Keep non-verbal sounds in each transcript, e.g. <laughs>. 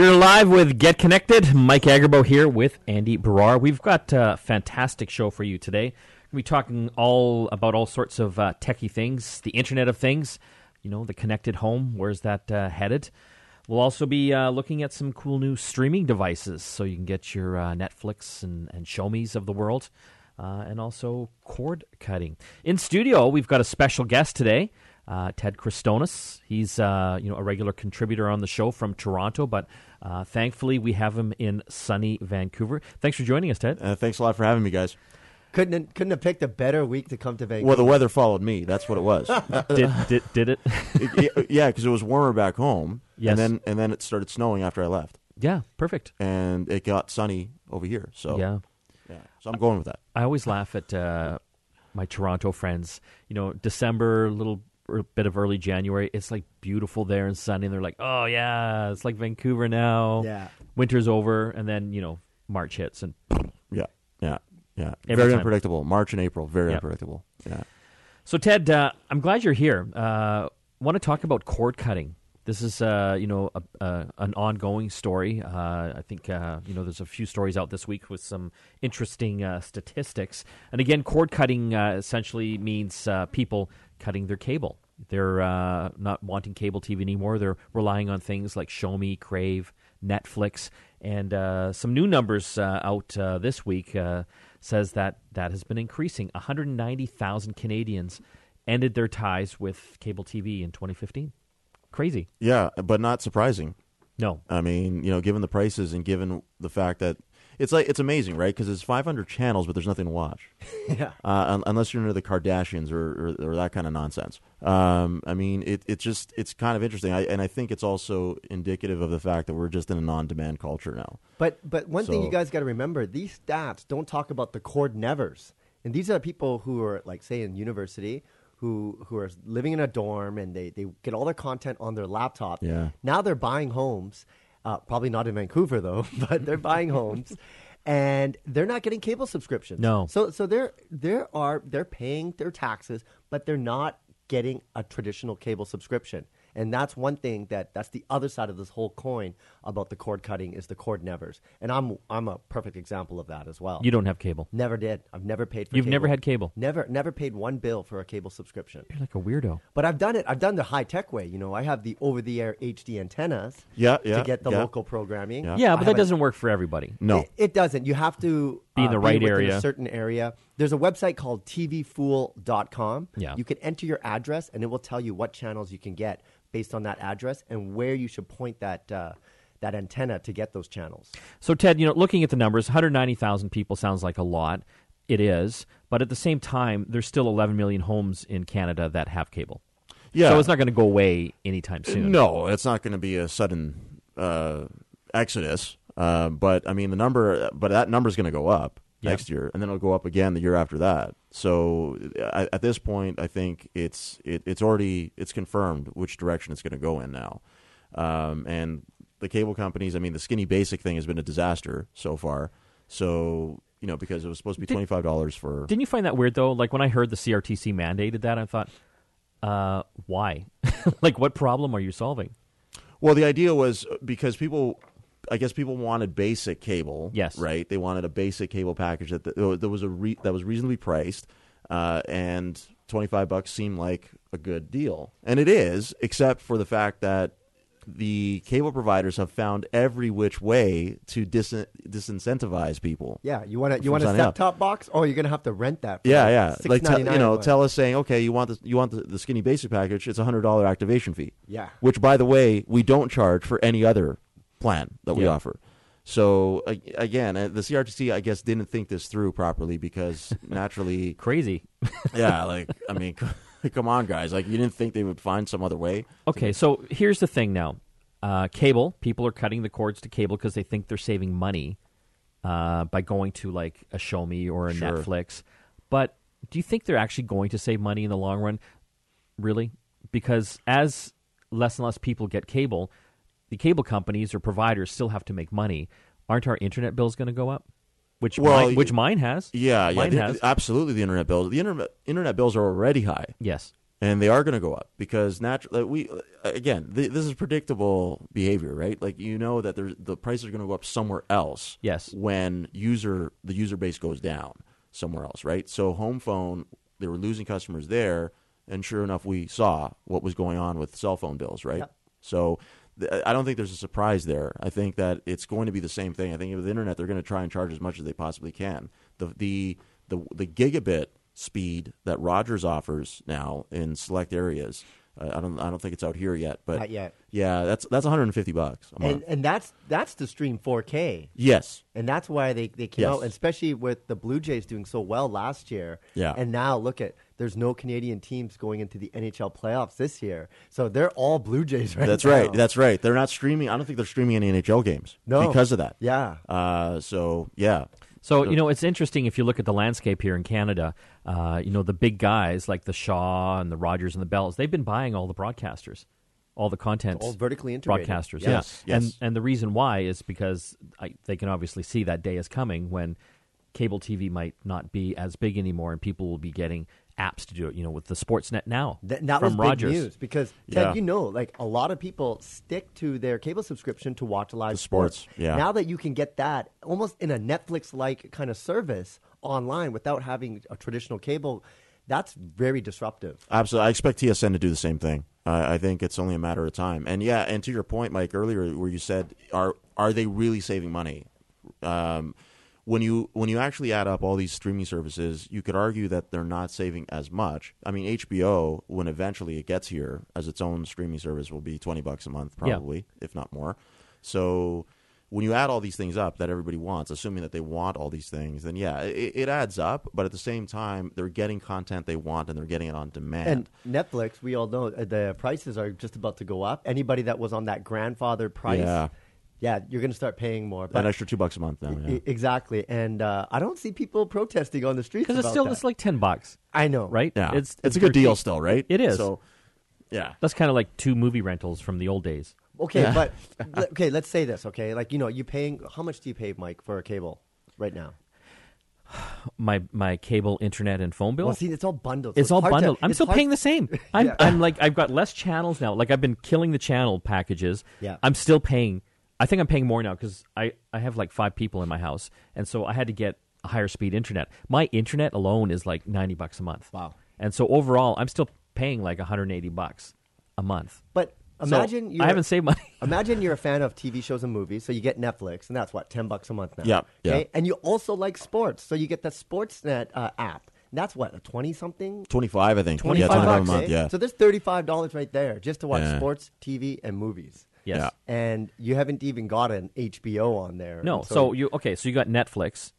You're live with Get Connected. Mike Agerbo here with Andy Barrar. We've got a fantastic show for you today. We'll be talking all about all sorts of uh, techie things, the Internet of Things, you know, the connected home. Where's that uh, headed? We'll also be uh, looking at some cool new streaming devices so you can get your uh, Netflix and, and Shomi's of the world, uh, and also cord cutting. In studio, we've got a special guest today. Uh, Ted Kritsonis. He's uh, you know a regular contributor on the show from Toronto, but uh, thankfully we have him in sunny Vancouver. Thanks for joining us, Ted. Uh, thanks a lot for having me, guys. Couldn't couldn't have picked a better week to come to Vancouver. Well, the weather followed me. That's what it was. <laughs> did, did did it? <laughs> It- yeah, because it was warmer back home, Yes. and then and then it started snowing after I left, yeah, perfect. and it got sunny over here. So Yeah. yeah. So I'm going with that. I always laugh at uh, my Toronto friends. You know, December, little bit of early January, it's like beautiful there and sunny, and they're like, "Oh yeah, it's like Vancouver now." Yeah. winter's over, and then you know March hits, and <sniffs> Yeah, yeah, yeah. Every very time. unpredictable. March and April, very Yep. unpredictable. Yeah. So, Ted, uh, I'm glad you're here. Uh, want to talk about cord cutting? This is, uh, you know, a, a, an ongoing story. Uh, I think, uh, you know, there's a few stories out this week with some interesting uh, statistics. And again, cord cutting uh, essentially means uh, people cutting their cable. They're uh, not wanting cable TV anymore. They're relying on things like Shomi, Crave, Netflix, and uh, some new numbers uh, out uh, this week uh, says that that has been increasing. 190,000 Canadians ended their ties with cable TV in 2015. Crazy. Yeah, but not surprising. No. I mean, you know, given the prices and given the fact that it's like it's amazing, right? Because it's 500 channels, but there's nothing to watch. <laughs> yeah. uh, un- unless you're into the Kardashians or, or, or that kind of nonsense. Um, I mean, it it just it's kind of interesting, I, and I think it's also indicative of the fact that we're just in a non-demand culture now. But but one thing you guys got to remember: these stats don't talk about the cord nevers, and these are people who are like say in university. Who, who are living in a dorm and they, they get all their content on their laptop. Yeah. Now they're buying homes, uh, probably not in Vancouver though, <laughs> but they're buying homes, and they're not getting cable subscriptions. No. So so they're there are they're paying their taxes, but they're not getting a traditional cable subscription. And that's one thing that that's the other side of this whole coin about the cord cutting is the cord nevers. And I'm I'm a perfect example of that as well. You don't have cable. never did. I've never paid for You've cable. never had cable? Never never paid one bill for a cable subscription. You're like a weirdo. But I've done it. I've done the high tech way. You know, I have the over the air HD antennas Yeah, yeah, to get the yeah. local programming. Yeah. Yeah, but that doesn't work for everybody. No, it, it doesn't. You have to Be in uh, the right area. A certain area. There's a website called tvfool.com. Yeah. You can enter your address, and it will tell you what channels you can get based on that address and where you should point that uh, that antenna to get those channels. So, Ted, you know, looking at the numbers, 190,000 people sounds like a lot. It is. But at the same time, there's still 11 million homes in Canada that have cable. yeah. So it's not going to go away anytime soon. No, it's not going to be a sudden uh, exodus. Uh, but I mean, the number, but that number is going to go up Yeah. next year, and then it'll go up again the year after that. So I, at this point, I think it's it, it's already it's confirmed which direction it's going to go in now. Um, and the cable companies, I mean, the skinny basic thing has been a disaster so far. So you know, because it was supposed to be twenty five dollars for Didn't you find that weird, though? Like when I heard the CRTC mandated that, I thought, uh, why? <laughs> like, what problem are you solving? Well, the idea was uh, because people, I guess people wanted basic cable. Yes. Right. They wanted a basic cable package that that was a re, that was reasonably priced, uh, and twenty five bucks seemed like a good deal, and it is, except for the fact that the cable providers have found every which way to dis- disincentivize people. Yeah, you want to you want a set top box? Oh, you're gonna have to rent that. For Yeah, yeah. Like tell- $6.99 you know, tell us saying, okay, you want the you want the, the skinny basic package. It's a hundred dollar activation fee. Yeah. Which, by the way, we don't charge for any other plan that we Yeah. offer. So again, uh, the CRTC, I guess, didn't think this through properly because <laughs> naturally, Crazy. yeah, like I mean, <laughs> come on, guys, like you didn't think they would find some other way. Okay, so here's the thing now. Uh, cable, people are cutting the cords to cable because they think they're saving money uh, by going to like a Shomi or a Sure. Netflix. But do you think they're actually going to save money in the long run? Really? Because as less and less people get cable, the cable companies or providers still have to make money. Aren't our internet bills going to go up? Which Well, mine, which mine has. Yeah, yeah, Mine the- has. absolutely. The internet bills, the internet internet bills are already high. Yes. and they are going to go up because naturally we uh, again th- this is predictable behavior, right? Like you know that there's, the prices are going to go up somewhere else. Yes. when user the user base goes down somewhere else, right? So home phone they were losing customers there, and sure enough, we saw what was going on with cell phone bills, right? Yep. So. I don't think there's a surprise there. I think that it's going to be the same thing. I think with the internet, they're going to try and charge as much as they possibly can. The the the, the gigabit speed that Rogers offers now in select areas. Uh, I don't I don't think it's out here yet, but Not yet. Yeah, that's that's 150 bucks a month. And and that's that's to stream 4K. yes, And that's why they, they came Yes. out, especially with the Blue Jays doing so well last year. Yeah. And now look at there's no Canadian teams going into the NHL playoffs this year. So they're all Blue Jays right that's now. right. That's right. They're not streaming. I don't think they're streaming any NHL games No. because of that. Yeah. Uh, so yeah, So you know it's interesting if you look at the landscape here in Canada. Uh, you know the big guys like the Shaw and the Rogers and the Bells. They've been buying all the broadcasters, all the content, All vertically integrated. broadcasters. Yes, yeah, yes. and and the reason why is because I, they can obviously see that day is coming when cable TV might not be as big anymore, and people will be getting apps to do it. You know, with the Sportsnet now Th- that from was Rogers. big news because Ted, Yeah. you know, like a lot of people stick to their cable subscription to watch live The sports, yeah. Now that you can get that almost in a Netflix-like kind of service online without having a traditional cable, that's very disruptive. Absolutely. I expect TSN to do the same thing. I I think it's only a matter of time. And yeah, and to your point, Mike, earlier where you said, are are they really saving money? Um, when you when you actually add up all these streaming services, you could argue that they're not saving as much. I mean, HBO, when eventually it gets here as its own streaming service, will be twenty bucks a month, Yeah. probably, if not more. So when you add all these things up that everybody wants, assuming that they want all these things, then yeah, it, it adds up. But at the same time, they're getting content they want and they're getting it on demand. And Netflix, we all know uh, the prices are just about to go up. Anybody that was on that grandfather price, Yeah. Yeah, you're going to start paying more. an extra two bucks a month now. Yeah. exactly, and uh, I don't see people protesting on the streets because it's still that. it's like ten bucks, I know, right? yeah, it's it's, a good deal cheap. still, right? It is. So, yeah, That's kind of like two movie rentals from the old days. Okay, Yeah. but <laughs> okay, let's say this. Okay, like you know, you paying how much do you pay, Mike, for a cable right now? <sighs> My my cable, internet, and phone bill. Well, see, it's all bundled. so it's all hard to- bundled. I'm still hard- paying the same. <laughs> I'm, Yeah. I'm like I've got less channels now. Like I've been killing the channel packages. Yeah. I'm still paying. I think I'm paying more now because I I have like five people in my house, and so I had to get a higher speed internet. My internet alone is like ninety bucks a month. Wow. And so overall, I'm still paying like 180 bucks a month. But So imagine you're, I haven't saved money. <laughs> Imagine you're a fan of TV shows and movies, so you get Netflix, and that's what ten bucks a month now. Yeah, yeah. And you also like sports, so you get the Sportsnet uh, app. That's what a twenty something. twenty five, I think. 25 yeah, twenty five a bucks, month. eh? Yeah, So there's thirty-five dollars right there just to watch Yeah. sports, TV, and movies. Yes. Yeah. And you haven't even got an HBO on there. No. And So you okay? So you got Netflix,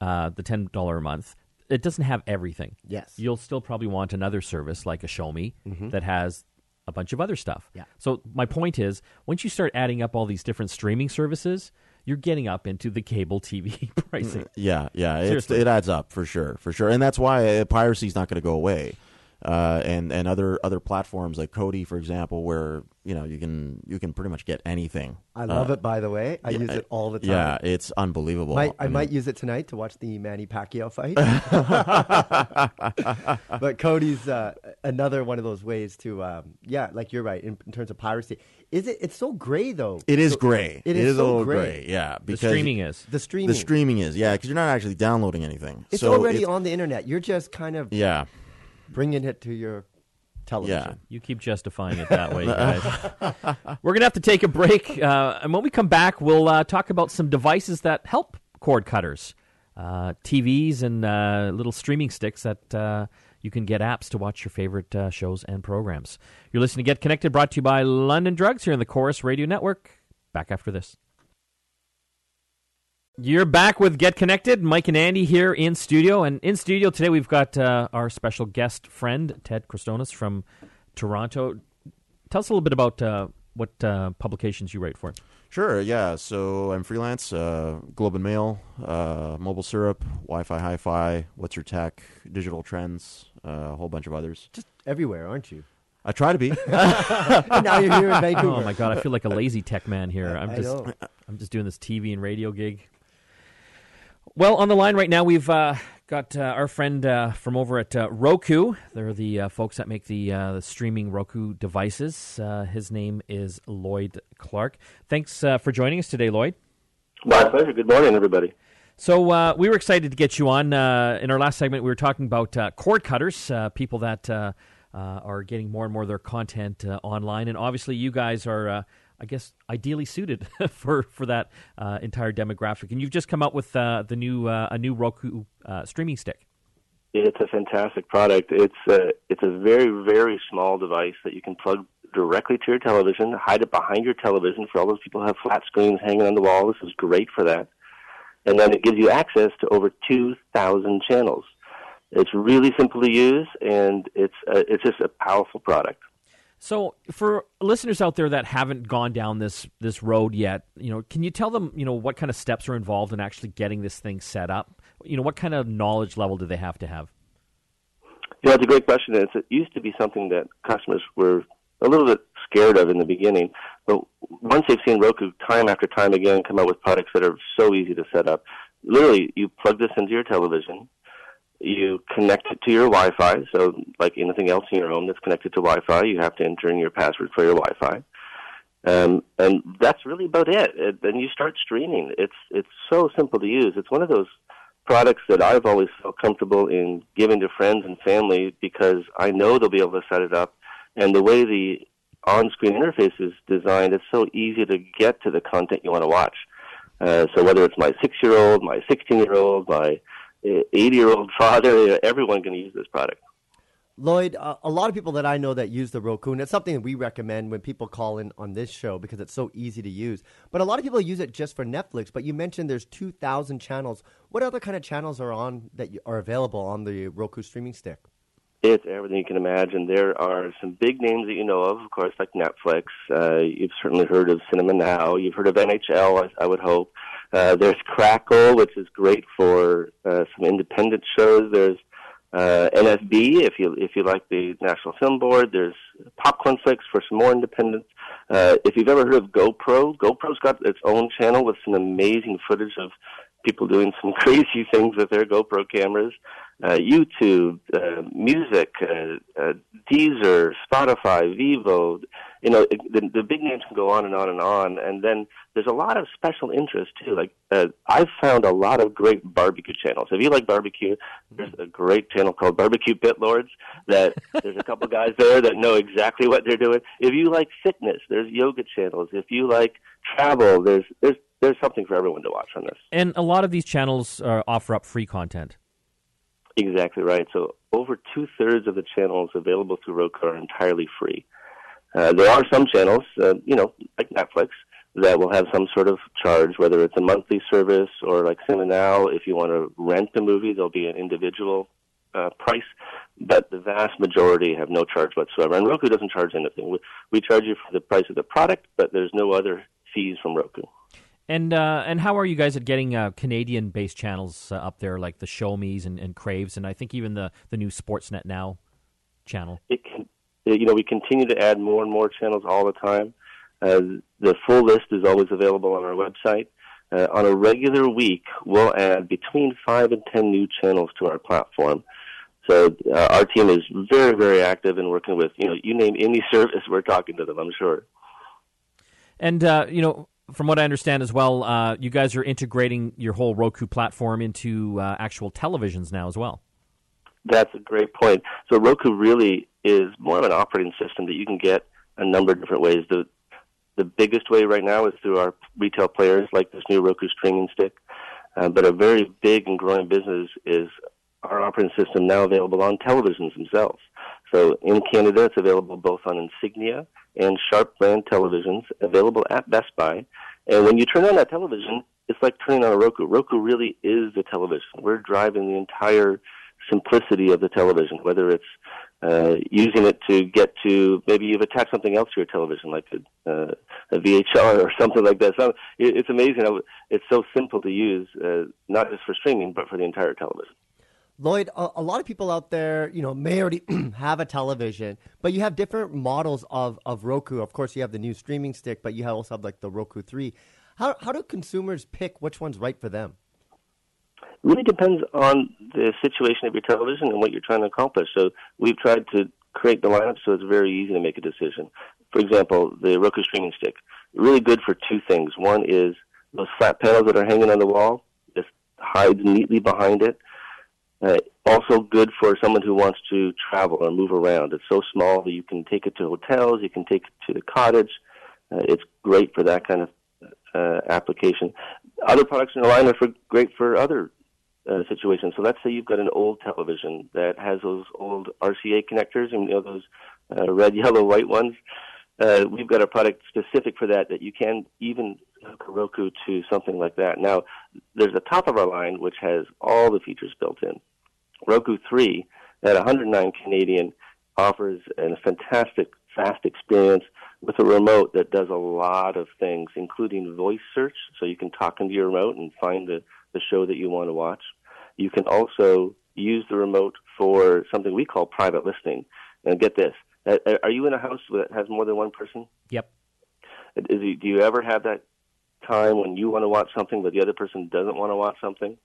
uh, the ten dollar a month. It doesn't have everything. Yes. You'll still probably want another service like a Shomi that has a bunch of other stuff. Yeah. So my point is, once you start adding up all these different streaming services, you're getting up into the cable TV <laughs> pricing. yeah, yeah. It's, it adds up for sure, for sure, and that's why piracy is not going to go away. Uh, and and other other platforms like Kodi, for example, where you know you can you can pretty much get anything. I love Uh, it. By the way, I yeah, use it all the time. Yeah, it's unbelievable. Might, I mean, might use it tonight to watch the Manny Pacquiao fight. <laughs> <laughs> but Kodi's uh, another one of those ways to, um, yeah, like you're right in, in terms of piracy. Is it? It's so gray though. It is So- gray. It is a so little gray. gray. Yeah, The because streaming is. The streaming. the streaming is yeah, because you're not actually downloading anything. It's so already it's- on the internet. You're just kind of Yeah, bringing it to your television. Yeah. You keep justifying it that way, <laughs> guys. We're going to have to take a break. Uh, and when we come back, we'll uh, talk about some devices that help cord cutters uh, TVs and uh, little streaming sticks that uh, you can get apps to watch your favorite uh, shows and programs. You're listening to Get Connected, brought to you by London Drugs here in the Corus Radio Network. Back after this. You're back with Get Connected. Mike and Andy here in studio. And in studio today, we've got uh, our special guest friend, Ted Kritsonis from Toronto. Tell us a little bit about uh, what uh, publications you write for. sure. Yeah, so I'm freelance. Uh, Globe and Mail, uh, Mobile Syrup, Wi-Fi, Hi-Fi, What's Your Tech, Digital Trends, uh, a whole bunch of others. Just everywhere, aren't you? I try to be. <laughs> now you're here in <laughs> Vancouver. Oh my god, I feel like a lazy tech man here. I'm I just know. I'm just doing this TV and radio gig. Well, on the line right now, we've uh, got uh, our friend uh, from over at uh, Roku. They're the uh, folks that make the, uh, the streaming Roku devices. his name is Lloyd Clark. Thanks for joining us today, Lloyd. My pleasure. Good morning, everybody. So we were excited to get you on. in our last segment, we were talking about cord cutters, people that are getting more and more of their content online, and obviously, you guys are I guess, ideally suited <laughs> for for that uh, entire demographic. And you've just come out with uh, the new uh, a new Roku uh, streaming stick. It's a fantastic product. It's a it's a very very small device that you can plug directly to your television, hide it behind your television for all those people who have flat screens hanging on the wall. This is great for that. And then it gives you access to over 2,000 channels. It's really simple to use, and it's a, it's just a powerful product. So, for listeners out there that haven't gone down this this road yet, you know, can you tell them, you know, what kind of steps are involved in actually getting this thing set up? You know, what kind of knowledge level do they have to have? Yeah, it's a great question. It's, it used to be something that customers were a little bit scared of in the beginning, but once they've seen Roku time after time again come out with products that are so easy to set up, literally, you plug this into your television you connect it to your Wi-Fi. So, like anything else in your home that's connected to Wi-Fi, you have to enter in your password for your Wi-Fi. Um, and that's really about it. it. Then you start streaming. It's it's so simple to use. It's one of those products that I've always felt comfortable in giving to friends and family because I know they'll be able to set it up. And the way the on-screen interface is designed, it's so easy to get to the content you want to watch. Uh, so whether it's my six-year-old, my 16-year-old, my 80 year old <laughs> father, everyone can use this product. Lloyd, uh, a lot of people that I know that use the Roku, and it's something that we recommend when people call in on this show because it's so easy to use. But a lot of people use it just for Netflix. But you mentioned there's 2,000 channels. What other kind of channels are on that are available on the Roku streaming stick? It's everything you can imagine. There are some big names that you know of, of course, like Netflix. Uh, you've certainly heard of Cinema Now. You've heard of NHL, I, I would hope. Uh, there's Crackle, which is great for uh, some independent shows. There's uh, NFB, if you if you like the National Film Board. There's Popcornflix for some more independent. Uh, if you've ever heard of GoPro, GoPro's got its own channel with some amazing footage of people doing some <laughs> crazy things with their GoPro cameras. Uh, YouTube, uh, music, uh, uh, Deezer, Spotify, Vevo, you know, the, the big names can go on and on and on. And then there's a lot of special interest too. Like uh, I've found a lot of great barbecue channels. If you like barbecue, there's a great channel called Barbecue Pit Lords. That <laughs> there's a couple guys there that know exactly what they're doing. If you like fitness, there's yoga channels. If you like travel, there's there's there's something for everyone to watch on this. And a lot of these channels uh, offer up free content. Exactly right. So over two thirds of the channels available through Roku are entirely free. Uh, there are some channels, uh, you know, like Netflix, that will have some sort of charge, whether it's a monthly service or like Cinema Now. If you want to rent a movie, there'll be an individual uh, price, but the vast majority have no charge whatsoever. And Roku doesn't charge anything. We, we charge you for the price of the product, but there's no other fees from Roku. And uh, and how are you guys at getting uh, Canadian based channels uh, up there, like the Shomi's and, and Craves, and I think even the the new Sportsnet Now channel? It can, you know, we continue to add more and more channels all the time. Uh, the full list is always available on our website. Uh, on a regular week, we'll add between five and ten new channels to our platform. So uh, our team is very, very active in working with you know you name any <laughs> service, we're talking to them. I'm sure. And uh, you know, from what I understand as well, uh, you guys are integrating your whole Roku platform into uh, actual televisions now as well. That's a great point. So Roku really is more of an operating system that you can get a number of different ways. The the biggest way right now is through our retail players like this new Roku streaming stick. Uh, but a very big and growing business is our operating system now available on televisions themselves. So in Canada, it's available both on Insignia and Sharp brand televisions, available at Best Buy. And when you turn on that television, it's like turning on a Roku. Roku really is the television. We're driving the entire simplicity of the television, whether it's uh, using it to get to maybe you've attached something else to your television, like a, uh, a VHR or something like that. So it's amazing it's so simple to use, uh, not just for streaming, but for the entire television. Lloyd, a, a, lot of people out there, you know, may already <clears throat> have a television, but you have different models of, of Roku. Of course, you have the new streaming stick, but you also have like the Roku 3. How, how do consumers pick which one's right for them? really depends on the situation of your television and what you're trying to accomplish. So we've tried to create the lineup so it's very easy to make a decision. For example, the Roku streaming stick, really good for two things. One is those flat panels that are hanging on the wall, just hides neatly behind it. Uh, also good for someone who wants to travel or move around. It's so small that you can take it to hotels, you can take it to the cottage. Uh, it's great for that kind of uh, application. Other products in the line are for, great for other uh, situations. So let's say you've got an old television that has those old RCA connectors, and you know those uh, red, <laughs> yellow, white ones. Uh, we've got a product specific for that that you can even hook a Roku to something like that. Now, there's a top of our line which has all the features built in. Roku 3 at 109 Canadian offers a fantastic fast experience with a remote that does a lot of things, including voice search, so you can talk into your remote and find the, the show that you want to watch. You can also use the remote for something we call private listening. And get this, uh, uh, are you in a house that has more than one person? Yep. Uh, is, do you ever have that time when you want to watch something but the other person doesn't want to watch something?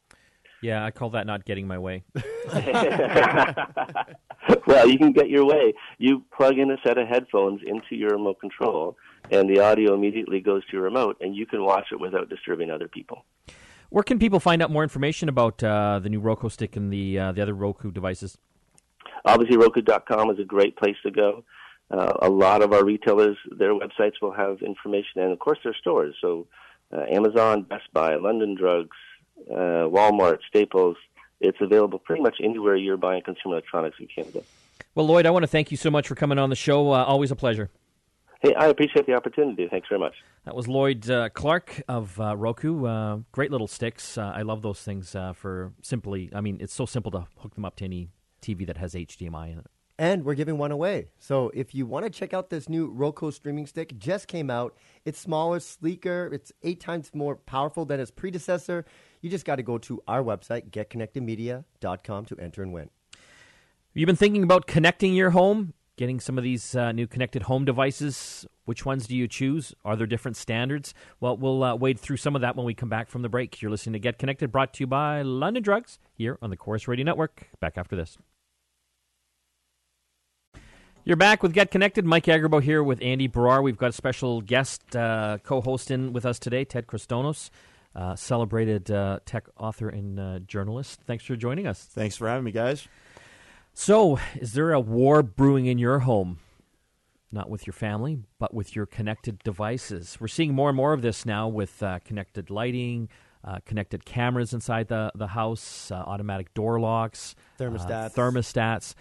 Yeah, I call that not getting my way. <laughs> <laughs> well, you can get your way. You plug in a set of headphones into your remote control, and the audio immediately goes to your remote, and you can watch it without disturbing other people. Where can people find out more information about uh, the new Roku stick and the uh, the other Roku devices? Obviously, Roku.com is a great place to go. Uh, a lot of our retailers, their websites will have information, and of course, their stores. So, uh, Amazon, Best Buy, London Drugs, uh, Walmart, Staples. It's available pretty much anywhere you're buying consumer electronics in Canada. Well, Lloyd, I want to thank you so much for coming on the show. Uh, always a pleasure. Hey, I appreciate the opportunity. Thanks very much. That was Lloyd uh, Clark of uh, Roku. Uh, great little sticks. Uh, I love those things uh, for simply, I mean, it's so simple to hook them up to any TV that has HDMI in it. And we're giving one away. So if you want to check out this new Roku streaming stick, just came out. It's smaller, sleeker. It's eight times more powerful than its predecessor. You just got to go to our website, getconnectedmedia.com, to enter and win. You've been thinking about connecting your home, getting some of these uh, new connected home devices. Which ones do you choose? Are there different standards? Well, we'll uh, wade through some of that when we come back from the break. You're listening to Get Connected, brought to you by London Drugs, here on the Corus Radio Network. Back after this. You're back with Get Connected. Mike Agerbo here with Andy Barrar. We've got a special guest uh, co-hosting with us today, Ted Kritsonis, uh, celebrated uh, tech author and uh, journalist. Thanks for joining us. Thanks for having me, guys. So, is there a war brewing in your home? Not with your family, but with your connected devices. We're seeing more and more of this now with uh, connected lighting, uh, connected cameras inside the, the house, automatic door locks, thermostats. thermostats.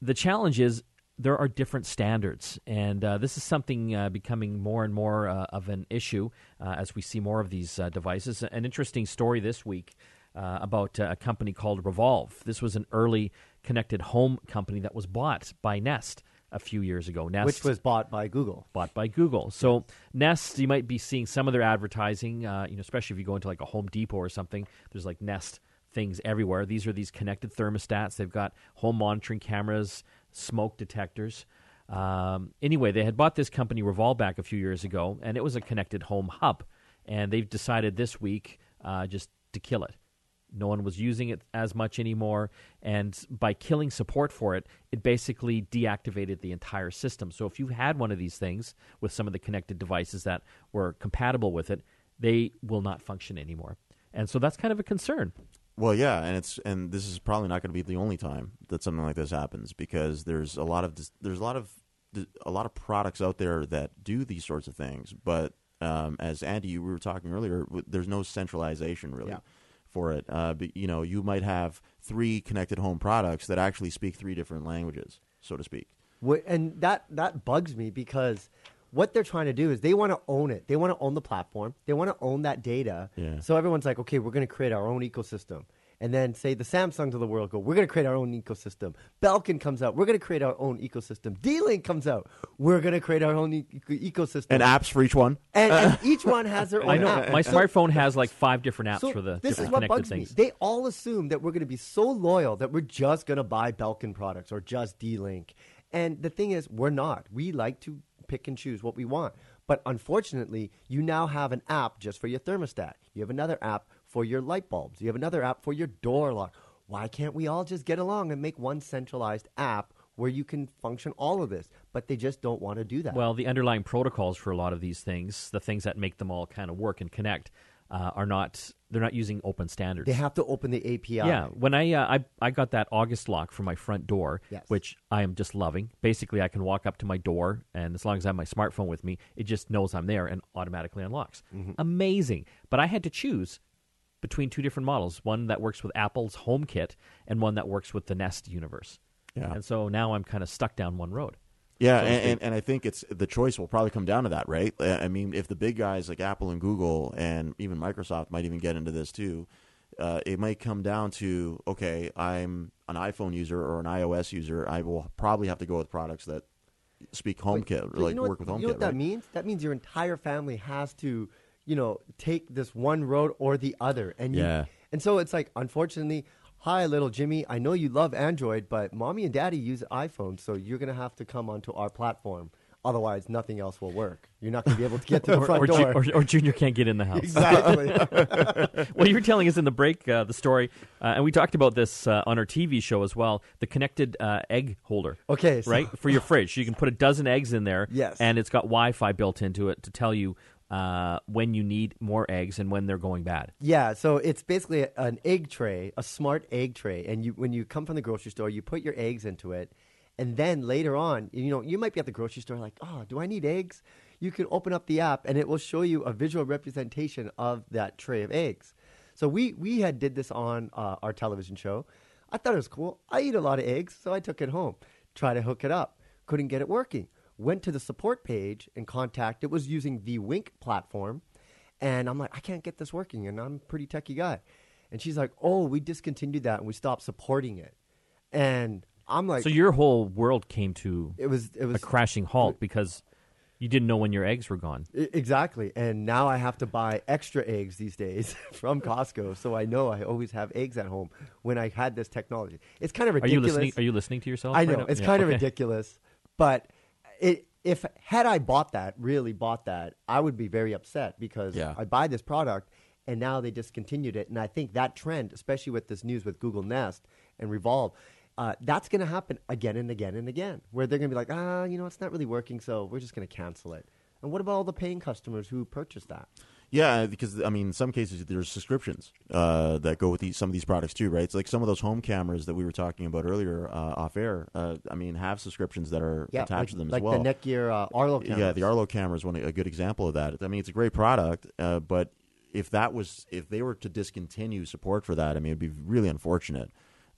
The challenge is there are different standards, and uh, this is something uh, becoming more and more uh, of an issue uh, as we see more of these uh, devices. An interesting story this week uh, about a company called Revolv. This was an early connected home company that was bought by Nest a few years ago. Nest, which was bought by Google. Bought by Google. So Nest, you might be seeing some of their advertising. you know, especially if you go into like a Home Depot or something. There's like Nest things everywhere. These are these connected thermostats. They've got home monitoring cameras smoke detectors. Um, anyway, they had bought this company Revolv back a few years ago, and it was a connected home hub. And they've decided this week uh, just to kill it. No one was using it as much anymore, and by killing support for it, it basically deactivated the entire system. So if you had one of these things with some of the connected devices that were compatible with it, they will not function anymore. And so that's kind of a concern. Well, yeah, and it's and this is probably not going to be the only time that something like this happens because there's a lot of there's a lot of a lot of products out there that do these sorts of things, but um, as Andy, you were talking earlier, there's no centralization really yeah. for it. Uh, but, you know, you might have three connected home products that actually speak three different languages, so to speak. And that that bugs me because what they're trying to do is they want to own it. They want to own the platform. They want to own that data. Yeah. So everyone's like, okay, we're going to create our own ecosystem. And then say the Samsungs of the world go, we're going to create our own ecosystem. Belkin comes out, we're going to create our own ecosystem. D-Link comes out, we're going to create our own e- ecosystem. And apps for each one. And, and <laughs> each one has their own. I know app. my smartphone has like five different apps so for the this different is what connected bugs things. Me. They all assume that we're going to be so loyal that we're just going to buy Belkin products or just D-Link. And the thing is, we're not. We like to pick and choose what we want. But unfortunately, you now have an app just for your thermostat. You have another app for your light bulbs. You have another app for your door lock. Why can't we all just get along and make one centralized app where you can function all of this? But they just don't want to do that. Well, the underlying protocols for a lot of these things, the things that make them all kind of work and connect, uh, are not. They're not using open standards. they have to open the API. Yeah, when I, uh, I I got that August lock for my front door, Yes. which I am just loving. Basically, I can walk up to my door, and as long as I have my smartphone with me, it just knows I'm there and automatically unlocks. Mm-hmm. Amazing. But I had to choose between two different models: one that works with Apple's HomeKit, and one that works with the Nest universe. Yeah. And so now I'm kind of stuck down one road. Yeah, so and, and, and I think it's the choice will probably come down to that, right? I mean, if the big guys like Apple and Google and even Microsoft might even get into this too, uh, it might come down to okay, I'm an iPhone user or an iOS user. I will probably have to go with products that speak HomeKit or But like you know what, work with You know what that right? means? That means your entire family has to, you know, take this one road or the other. And you, Yeah. And so it's like, unfortunately, hi, little Jimmy. I know you love Android, but mommy and daddy use iPhone, so you're gonna have to come onto our platform. Otherwise, nothing else will work. You're not gonna be able to get to the <laughs> Or, front or, Ju- door. or, or Junior can't get in the house. exactly. well, you were telling us in the break uh, the story, uh, and we talked about this uh, on our TV show as well. The connected uh, egg holder, okay. So, right, for your fridge. You can put a dozen eggs in there. <laughs> Yes. and it's got Wi-Fi built into it to tell you uh, when you need more eggs and when they're going bad. Yeah, so it's basically an egg tray, a smart egg tray, and you when you come from the grocery store, you put your eggs into it, and then later on, you know, you might be at the grocery store like, "Oh, do I need eggs?" You can open up the app and it will show you a visual representation of that tray of eggs. So we we had did this on uh, our television show. I thought it was cool. I eat a lot of eggs, so I took it home. Try to hook it up. Couldn't get it working. Went to the support page and contact. It was using the Wink platform. And I'm like, I can't get this working. And I'm a pretty techie guy. And she's like, Oh, we discontinued that and we stopped supporting it. And I'm like, So your whole world came to it was, it was a crashing halt because you didn't know when your eggs were gone. Exactly. And now I have to buy extra eggs these days <laughs> from Costco. So I know I always have eggs at home when I had this technology. It's kind of ridiculous. Are you listening? Are you listening to yourself? I right know. now? It's Yeah, kind of ridiculous. But it, if had I bought that, really bought that, I would be very upset because Yeah. I buy this product and now they discontinued it. And I think that trend, especially with this news with Google Nest and Revolv, uh, that's going to happen again and again and again, where they're going to be like, ah, you know, it's not really working, so we're just going to cancel it. And what about all the paying customers who purchased that? Yeah, because I mean, in some cases there's subscriptions uh, that go with these, some of these products too, right? It's like some of those home cameras that we were talking about earlier uh, off air. Uh, I mean, have subscriptions that are attached like, to them like as well. Like the Netgear uh, Arlo cameras. Yeah, the Arlo camera is one a good example of that. I mean, it's a great product, uh, but if that was if they were to discontinue support for that, I mean, it'd be really unfortunate.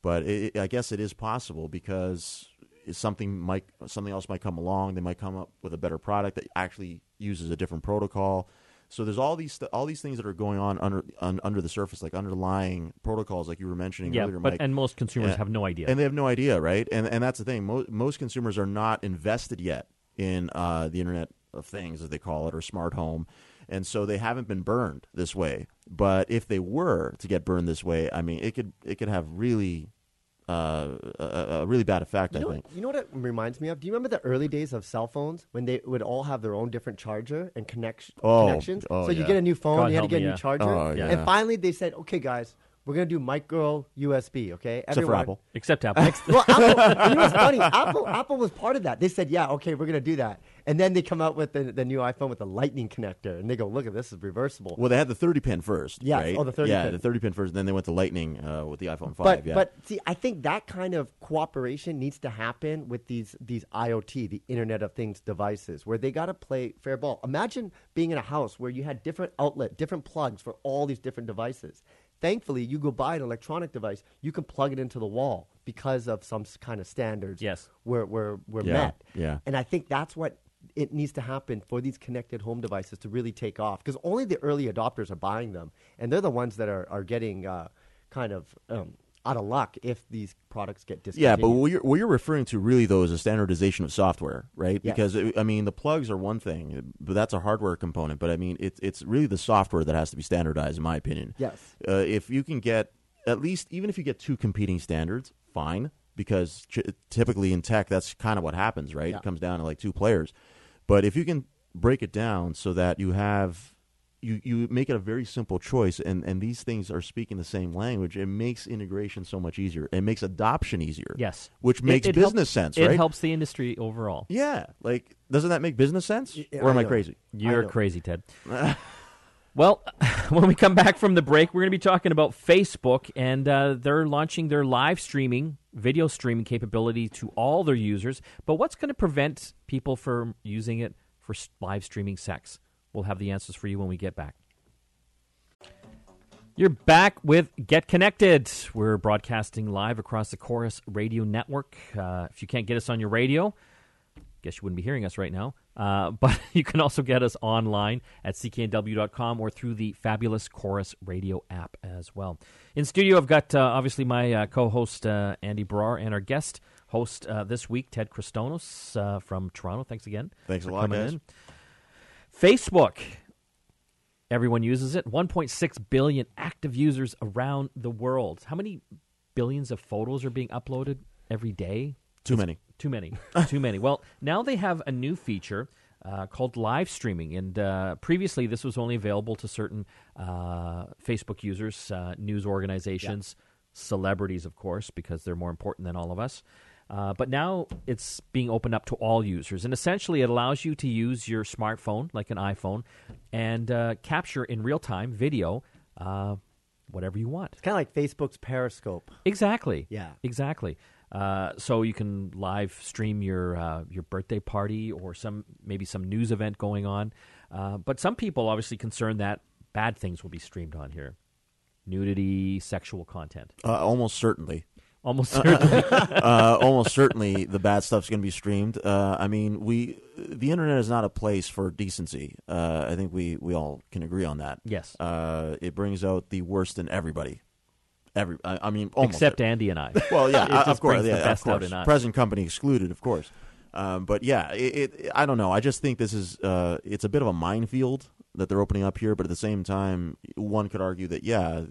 But it, I guess it is possible because something might something else might come along. They might come up with a better product that actually uses a different protocol. So there's all these all these things that are going on under un, under the surface, like underlying protocols, like you were mentioning Yeah, earlier, but Mike. and most consumers Yeah. have no idea. And they have no idea, right? And and that's the thing. Most most consumers are not invested yet in uh, the Internet of Things, as they call it, or smart home, and so they haven't been burned this way. But if they were to get burned this way, I mean, it could it could have really uh, a, a really bad effect. You I think. you know what it reminds me of? Do you remember the early days of cell phones when they would all have their own different charger and connection Oh, connections? oh, so you yeah. get a new phone, God you had to get me, a new yeah. charger. Oh, yeah. And finally they said, okay, guys, we're going to do micro USB, okay? Except for Apple. Except Apple. well, Apple, you know what's funny? Apple, Apple was part of that. They said, yeah, okay, we're going to do that. And then they come out with the, the new iPhone with the lightning connector. And they go, look at this, is reversible. Well, they had the 30 pin first, Yes. right? Oh, the 30 yeah, pin. the 30 pin first. And then they went to Lightning uh, with the iPhone 5. But yeah. but see, I think that kind of cooperation needs to happen with these these IoT, the Internet of Things devices, where they got to play fair ball. Imagine being in a house where you had different outlet, different plugs for all these different devices. Thankfully, you go buy an electronic device, you can plug it into the wall because of some kind of standards. Yes. were were were Yeah, met. yeah. and I think that's what it needs to happen for these connected home devices to really take off because only the early adopters are buying them, and they're the ones that are are getting uh, kind of um, out of luck if these products get discontinued. Yeah, but what you're, what you're referring to really though is a standardization of software, right? Yes. Because it- I mean, the plugs are one thing, but that's a hardware component. But I mean, it's it's really the software that has to be standardized, in my opinion. Yes. Uh, if you can get at least, even if you get two competing standards, fine. Because ch- typically in tech, that's kind of what happens, right? Yeah. It comes down to like two players. But if you can break it down so that you have you, you make it a very simple choice, and, and these things are speaking the same language. It makes integration so much easier. It makes adoption easier. Yes. which makes it business helps- sense, It helps the industry overall. Yeah, like doesn't that make business sense, Y- or am I I crazy? You're know. crazy, Ted. <laughs> well, <laughs> when we come back from the break, we're going to be talking about Facebook, and uh, they're launching their live streaming, video streaming capability to all their users. But what's going to prevent people from using it for live streaming sex? We'll have the answers for you when we get back. You're back with Get Connected. We're broadcasting live across the Corus Radio Network. Uh, if you can't get us on your radio, guess you wouldn't be hearing us right now. Uh, <laughs> but you can also get us online at cknw.com or through the fabulous Corus Radio app as well. In studio, I've got uh, obviously my uh, co host, uh, Andy Brar, and our guest host uh, this week, Ted Kritsonis uh, from Toronto. Thanks again. Thanks a lot, coming guys. in. Facebook. Everyone uses it. 1.6 billion active users around the world. How many billions of photos are being uploaded every day? Too many. Too many. <laughs> Too many. Well, now they have a new feature uh, called live streaming. And uh, previously, this was only available to certain uh, Facebook users, uh, news organizations, celebrities, of course, because they're more important than all of us. Uh, but now it's being opened up to all users. And essentially, it allows you to use your smartphone, like an iPhone, and uh, capture in real time video uh, whatever you want. It's kind of like Facebook's Periscope. Exactly. Yeah. Exactly. Uh, so you can live stream your uh, your birthday party or some maybe some news event going on. Uh, but some people obviously concerned that bad things will be streamed on here, nudity, sexual content. Uh, almost certainly. Almost certainly. <laughs> uh, almost certainly the bad stuff's going to be streamed. Uh, I mean, we the internet is not a place for decency. Uh, I think we, we all can agree on that. yes. Uh, it brings out the worst in everybody. Every, I, I mean, almost Except every- Andy and I. <laughs> well, yeah, uh, of course, the yeah, best of course. Present company excluded, of course. Um, but yeah, it, it, I don't know. I just think this is uh, it's a bit of a minefield that they're opening up here. But at the same time, one could argue that yeah,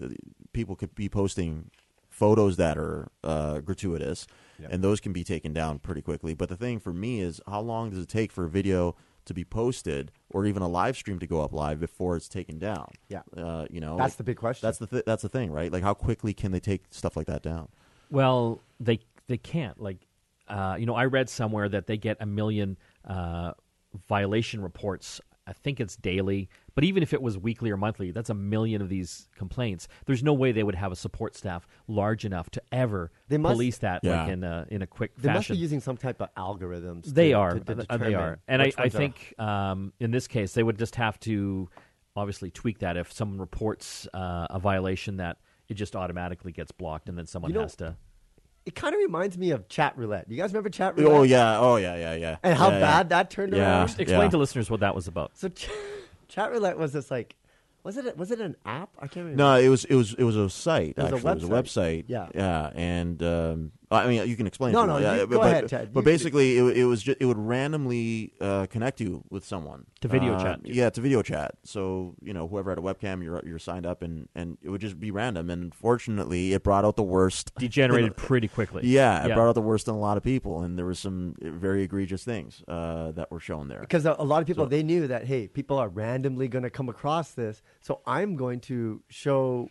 people could be posting photos that are uh, gratuitous, and those can be taken down pretty quickly. But the thing for me is, how long does it take for a video to be posted, or even a live stream to go up live before it's taken down? Yeah. uh, you know, That's like, the big question. That's the th- that's the thing, right? Like, how quickly can they take stuff like that down? Well, they they can't. Like, uh, you know, I read somewhere that they get a million uh, violation reports. I think it's daily, but even if it was weekly or monthly, that's a million of these complaints. There's no way they would have a support staff large enough to ever They must- police that Yeah. like in a in a quick fashion. they must be using some type of algorithms. They to- are. to- to Uh, they are. And I, I think um, in this case, they would just have to obviously tweak that. If someone reports uh, a violation, that it just automatically gets blocked, and then someone You know- has to. It kind of reminds me of chat roulette. You guys remember chat roulette? Oh yeah, oh yeah, yeah, yeah. And how Yeah, yeah. bad that turned Yeah. around. Explain Yeah. to listeners what that was about. So ch- <laughs> chat roulette was this like, was it a, was it an app? I can't remember. No, it was it was it was a site. was a actually, it was a website. Yeah. yeah, and um, I mean you can explain. No, no, you- yeah, go but, ahead, Ted. But You- basically, it, it was just, it would randomly uh, connect you with someone To video Uh, chat. Yeah, to video chat. So you know, whoever had a webcam, you're you're signed up, and and it would just be random. And fortunately, it brought out the worst. Degenerated <laughs> pretty quickly. Yeah, it Yeah. brought out the worst in a lot of people, and there was some very egregious things uh, that were shown there. because a, a lot of people So- they knew that hey, people are randomly going to come across this, so I'm going to show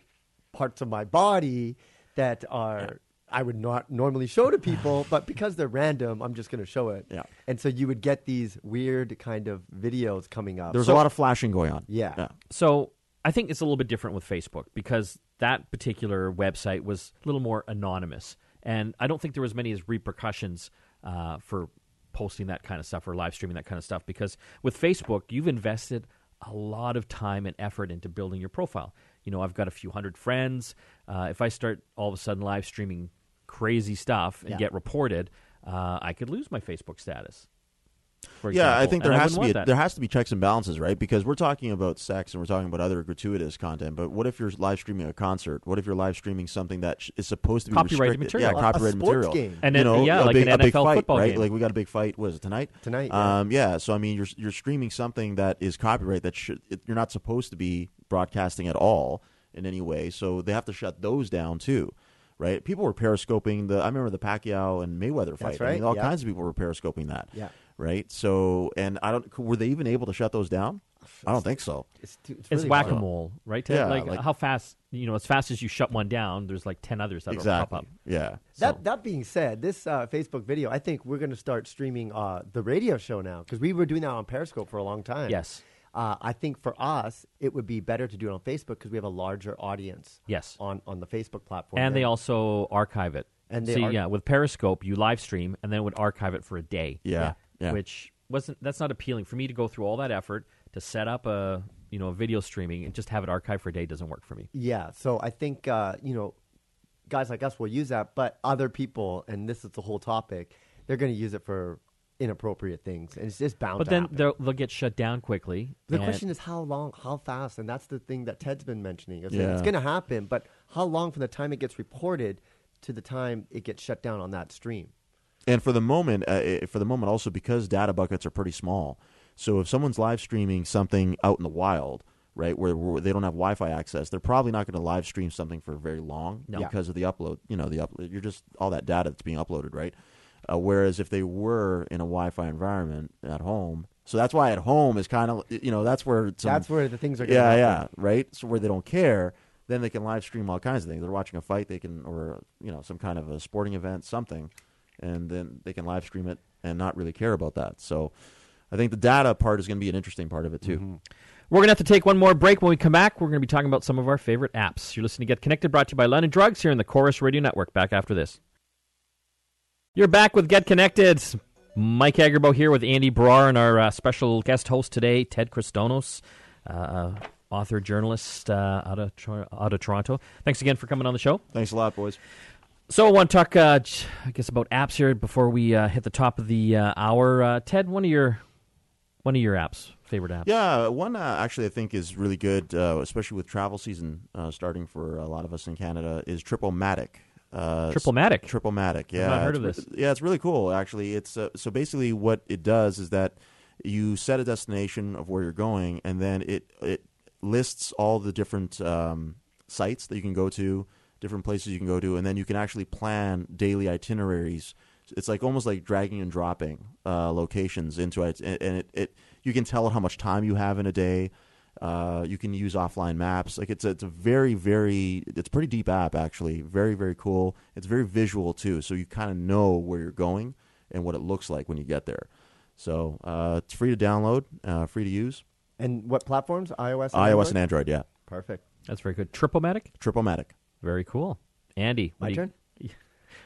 parts of my body that are I would not normally show to people, <laughs> but because they're random, I'm just going to show it. Yeah. And so you would get these weird kind of videos coming up. There's So- a lot of flashing going on. Yeah. yeah. So I think it's a little bit different with Facebook because that particular website was a little more anonymous, and I don't think there was many as repercussions uh, for posting that kind of stuff or live streaming that kind of stuff. Because with Facebook, you've invested a lot of time and effort into building your profile. You know, I've got a few hundred friends. Uh, if I start all of a sudden live streaming crazy stuff and Yeah. get reported, uh, I could lose my Facebook status. For Yeah, I example, think and there has to be want there has to be checks and balances, right? Because we're talking about sex and we're talking about other gratuitous content. But what if you're live streaming a concert? What if you're live streaming something that sh- is supposed to be Copyrighted restricted? material. Yeah, A- a copyrighted sports material. game. And you then- know, yeah, a like big, an a big NFL fight, football right? game. Like we got a big fight. Was it tonight? Tonight, yeah. Um, yeah. So I mean, you're you're streaming something that is copyright that should it, you're not supposed to be broadcasting at all in any way. So they have to shut those down too. Right, people were periscoping the. I remember the Pacquiao and Mayweather fight. I right, mean, all yeah. kinds of people were periscoping that Yeah. right? So, and I don't. Were they even able to shut those down? I don't think so. It's, too, it's, It's whack a mole, right? Ted? Yeah, like, like- how fast, you know, as fast as you shut one down, there's like 10 others that will pop up. Yeah. That So- that being said, this uh, Facebook video, I think we're going to start streaming uh, the radio show now because we were doing that on Periscope for a long time. Yes. Uh, I think for us, it would be better to do it on Facebook because we have a larger audience. Yes. On on the Facebook platform. And they also archive it. And they See, ar- yeah, with Periscope, you live stream and then it would archive it for a day. Yeah. Yeah. Which wasn't that's not appealing for me to go through all that effort to set up a you know a video streaming and just have it archived for a day doesn't work for me. Yeah, so I think uh, you know, guys like us will use that, but other people, and this is the whole topic, they're going to use it for inappropriate things, and it's just bound. But to then happen. they'll, they'll get shut down quickly. the question is how long, how fast, and that's the thing that Ted's been mentioning. Is that Yeah. it's going to happen, but how long from the time it gets reported to the time it gets shut down on that stream? And for the moment, uh, i- for the moment, also because data buckets are pretty small. So if someone's live streaming something out in the wild, right, where, where they don't have Wi-Fi access, they're probably not going to live stream something for very long No. because of the upload. You know, the upload. You're just all that data that's being uploaded, right? Uh, whereas if they were in a Wi-Fi environment at home, so that's why at home is kind of you know that's where some, that's where the things are. Gonna yeah, happen. yeah, right. So where they don't care, then they can live stream all kinds of things. They're watching a fight, they can, or you know, some kind of a sporting event, something, and then they can live stream it and not really care about that. So, I think the data part is going to be an interesting part of it too. Mm-hmm. We're going to have to take one more break. When we come back, we're going to be talking about some of our favorite apps. You're listening to Get Connected, brought to you by London Drugs here in the Corus Radio Network. Back after this. You're back with Get Connected. Mike Agerbo here with Andy Brar and our uh, special guest host today, Ted Kritsonis, uh, author, journalist uh, out, of, Tor- out of Toronto. Thanks again for coming on the show. Thanks a lot, boys. So I want to talk, uh, I guess, about apps here before we uh, hit the top of the uh, hour. Uh, Ted, one of your one of your apps, favorite apps? Yeah, one uh, actually I think is really good, uh, especially with travel season uh, starting for a lot of us in Canada, is Tripomatic. Uh, Tripomatic. Tripomatic, yeah. not heard of re- Yeah, it's really cool. Actually, it's uh, so basically what it does is that you set a destination of where you're going, and then it it lists all the different um, sites that you can go to, different places you can go to, and then you can actually plan daily itineraries. It's like almost like dragging and dropping uh, locations into it, and and it, it you can tell it how much time you have in a day. Uh, you can use offline maps. Like it's a, it's a very very it's a pretty deep app actually. Very very cool. It's very visual too, so you kind of know where you're going and what it looks like when you get there. So uh, it's free to download, uh, free to use. And what platforms? iOS. And iOS Android? and Android, yeah. Perfect. That's very good. Tripomatic? Tripomatic. Very cool. Andy, My do you- turn.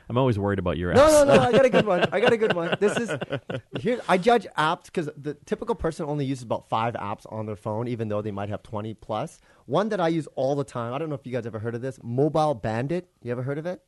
I'm always worried about your apps. No, no, no. I got a good one. I got a good one. This is <laughs> here. I judge apps because the typical person only uses about five apps on their phone, even though they might have twenty plus. One that I use all the time. I don't know if you guys ever heard of this. Mobile Bandit. You ever heard of it?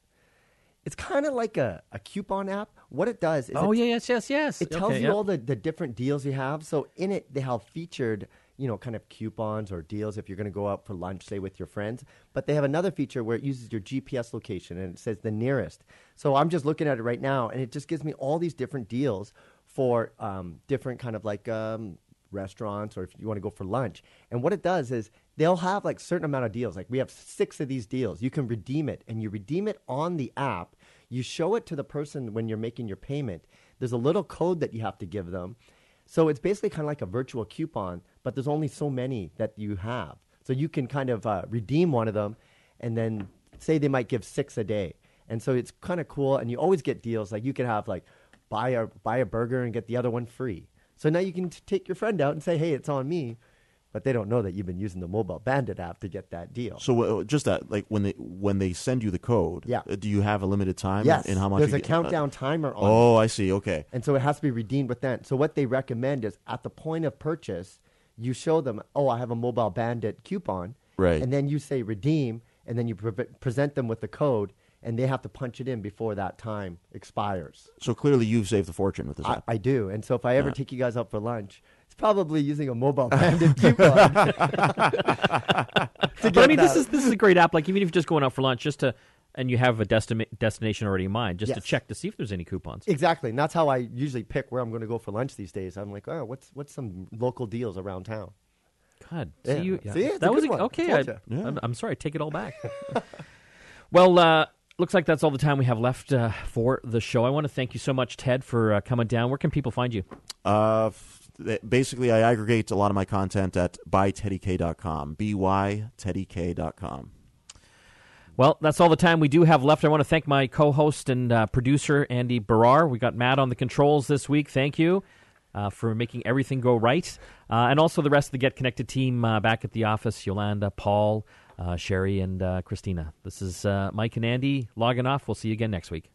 It's kind of like a, a coupon app. What it does is Oh, it, yeah, yes, yes, yes. it tells Okay, you yep. all the, the different deals you have. So in it, they have featured, you know, kind of coupons or deals if you're going to go out for lunch, say with your friends. But they have another feature where it uses your GPS location and it says the nearest. So I'm just looking at it right now, and it just gives me all these different deals for um, different kind of like um, restaurants or if you want to go for lunch. And what it does is they'll have like certain amount of deals. Like we have six of these deals. You can redeem it, and you redeem it on the app. You show it to the person when you're making your payment. There's a little code that you have to give them. So it's basically kind of like a virtual coupon, but there's only so many that you have. So you can kind of uh, redeem one of them, and then say they might give six a day. And so it's kind of cool, and you always get deals. Like you can have like buy a buy a burger and get the other one free. So now you can t- take your friend out and say, "Hey, it's on me," but they don't know that you've been using the Mobile Bandit app to get that deal. So uh, just that, like when they when they send you the code, Yeah. uh, do you have a limited time? yes, in how much there's a get- countdown timer on. it. Oh, I see. Okay. And so it has to be redeemed with that. So what they recommend is at the point of purchase, you show them, oh, I have a mobile bandit coupon. Right. And then you say redeem, and then you pre- present them with the code, and they have to punch it in before that time expires. So clearly, you've saved a fortune with this I, app. I do. And so if I ever Yeah. take you guys out for lunch, it's probably using a mobile bandit <laughs> coupon. <laughs> But I mean, this is this is a great app. Like even if you're just going out for lunch, just to and you have a destina- destination already in mind, just to check to see if there's any coupons. Exactly. And that's how I usually pick where I'm going to go for lunch these days. I'm like, oh, what's, what's some local deals around town? God, Yeah. see you. See, it's a that was good one. okay. I, Told ya. Yeah. I'm, I'm sorry. I take it all back. <laughs> well, uh, looks like that's all the time we have left uh, for the show. I want to thank you so much, Ted, for uh, coming down. Where can people find you? Uh, f- basically, I aggregate a lot of my content at byteddyk.com. Well, that's all the time we do have left. I want to thank my co host and uh, producer, Andy Brar. We got Matt on the controls this week. Thank you uh, for making everything go right. Uh, and also the rest of the Get Connected team uh, back at the office Yolanda, Paul, uh, Sherry, and uh, Christina. This is Mike and Andy logging off. We'll see you again next week.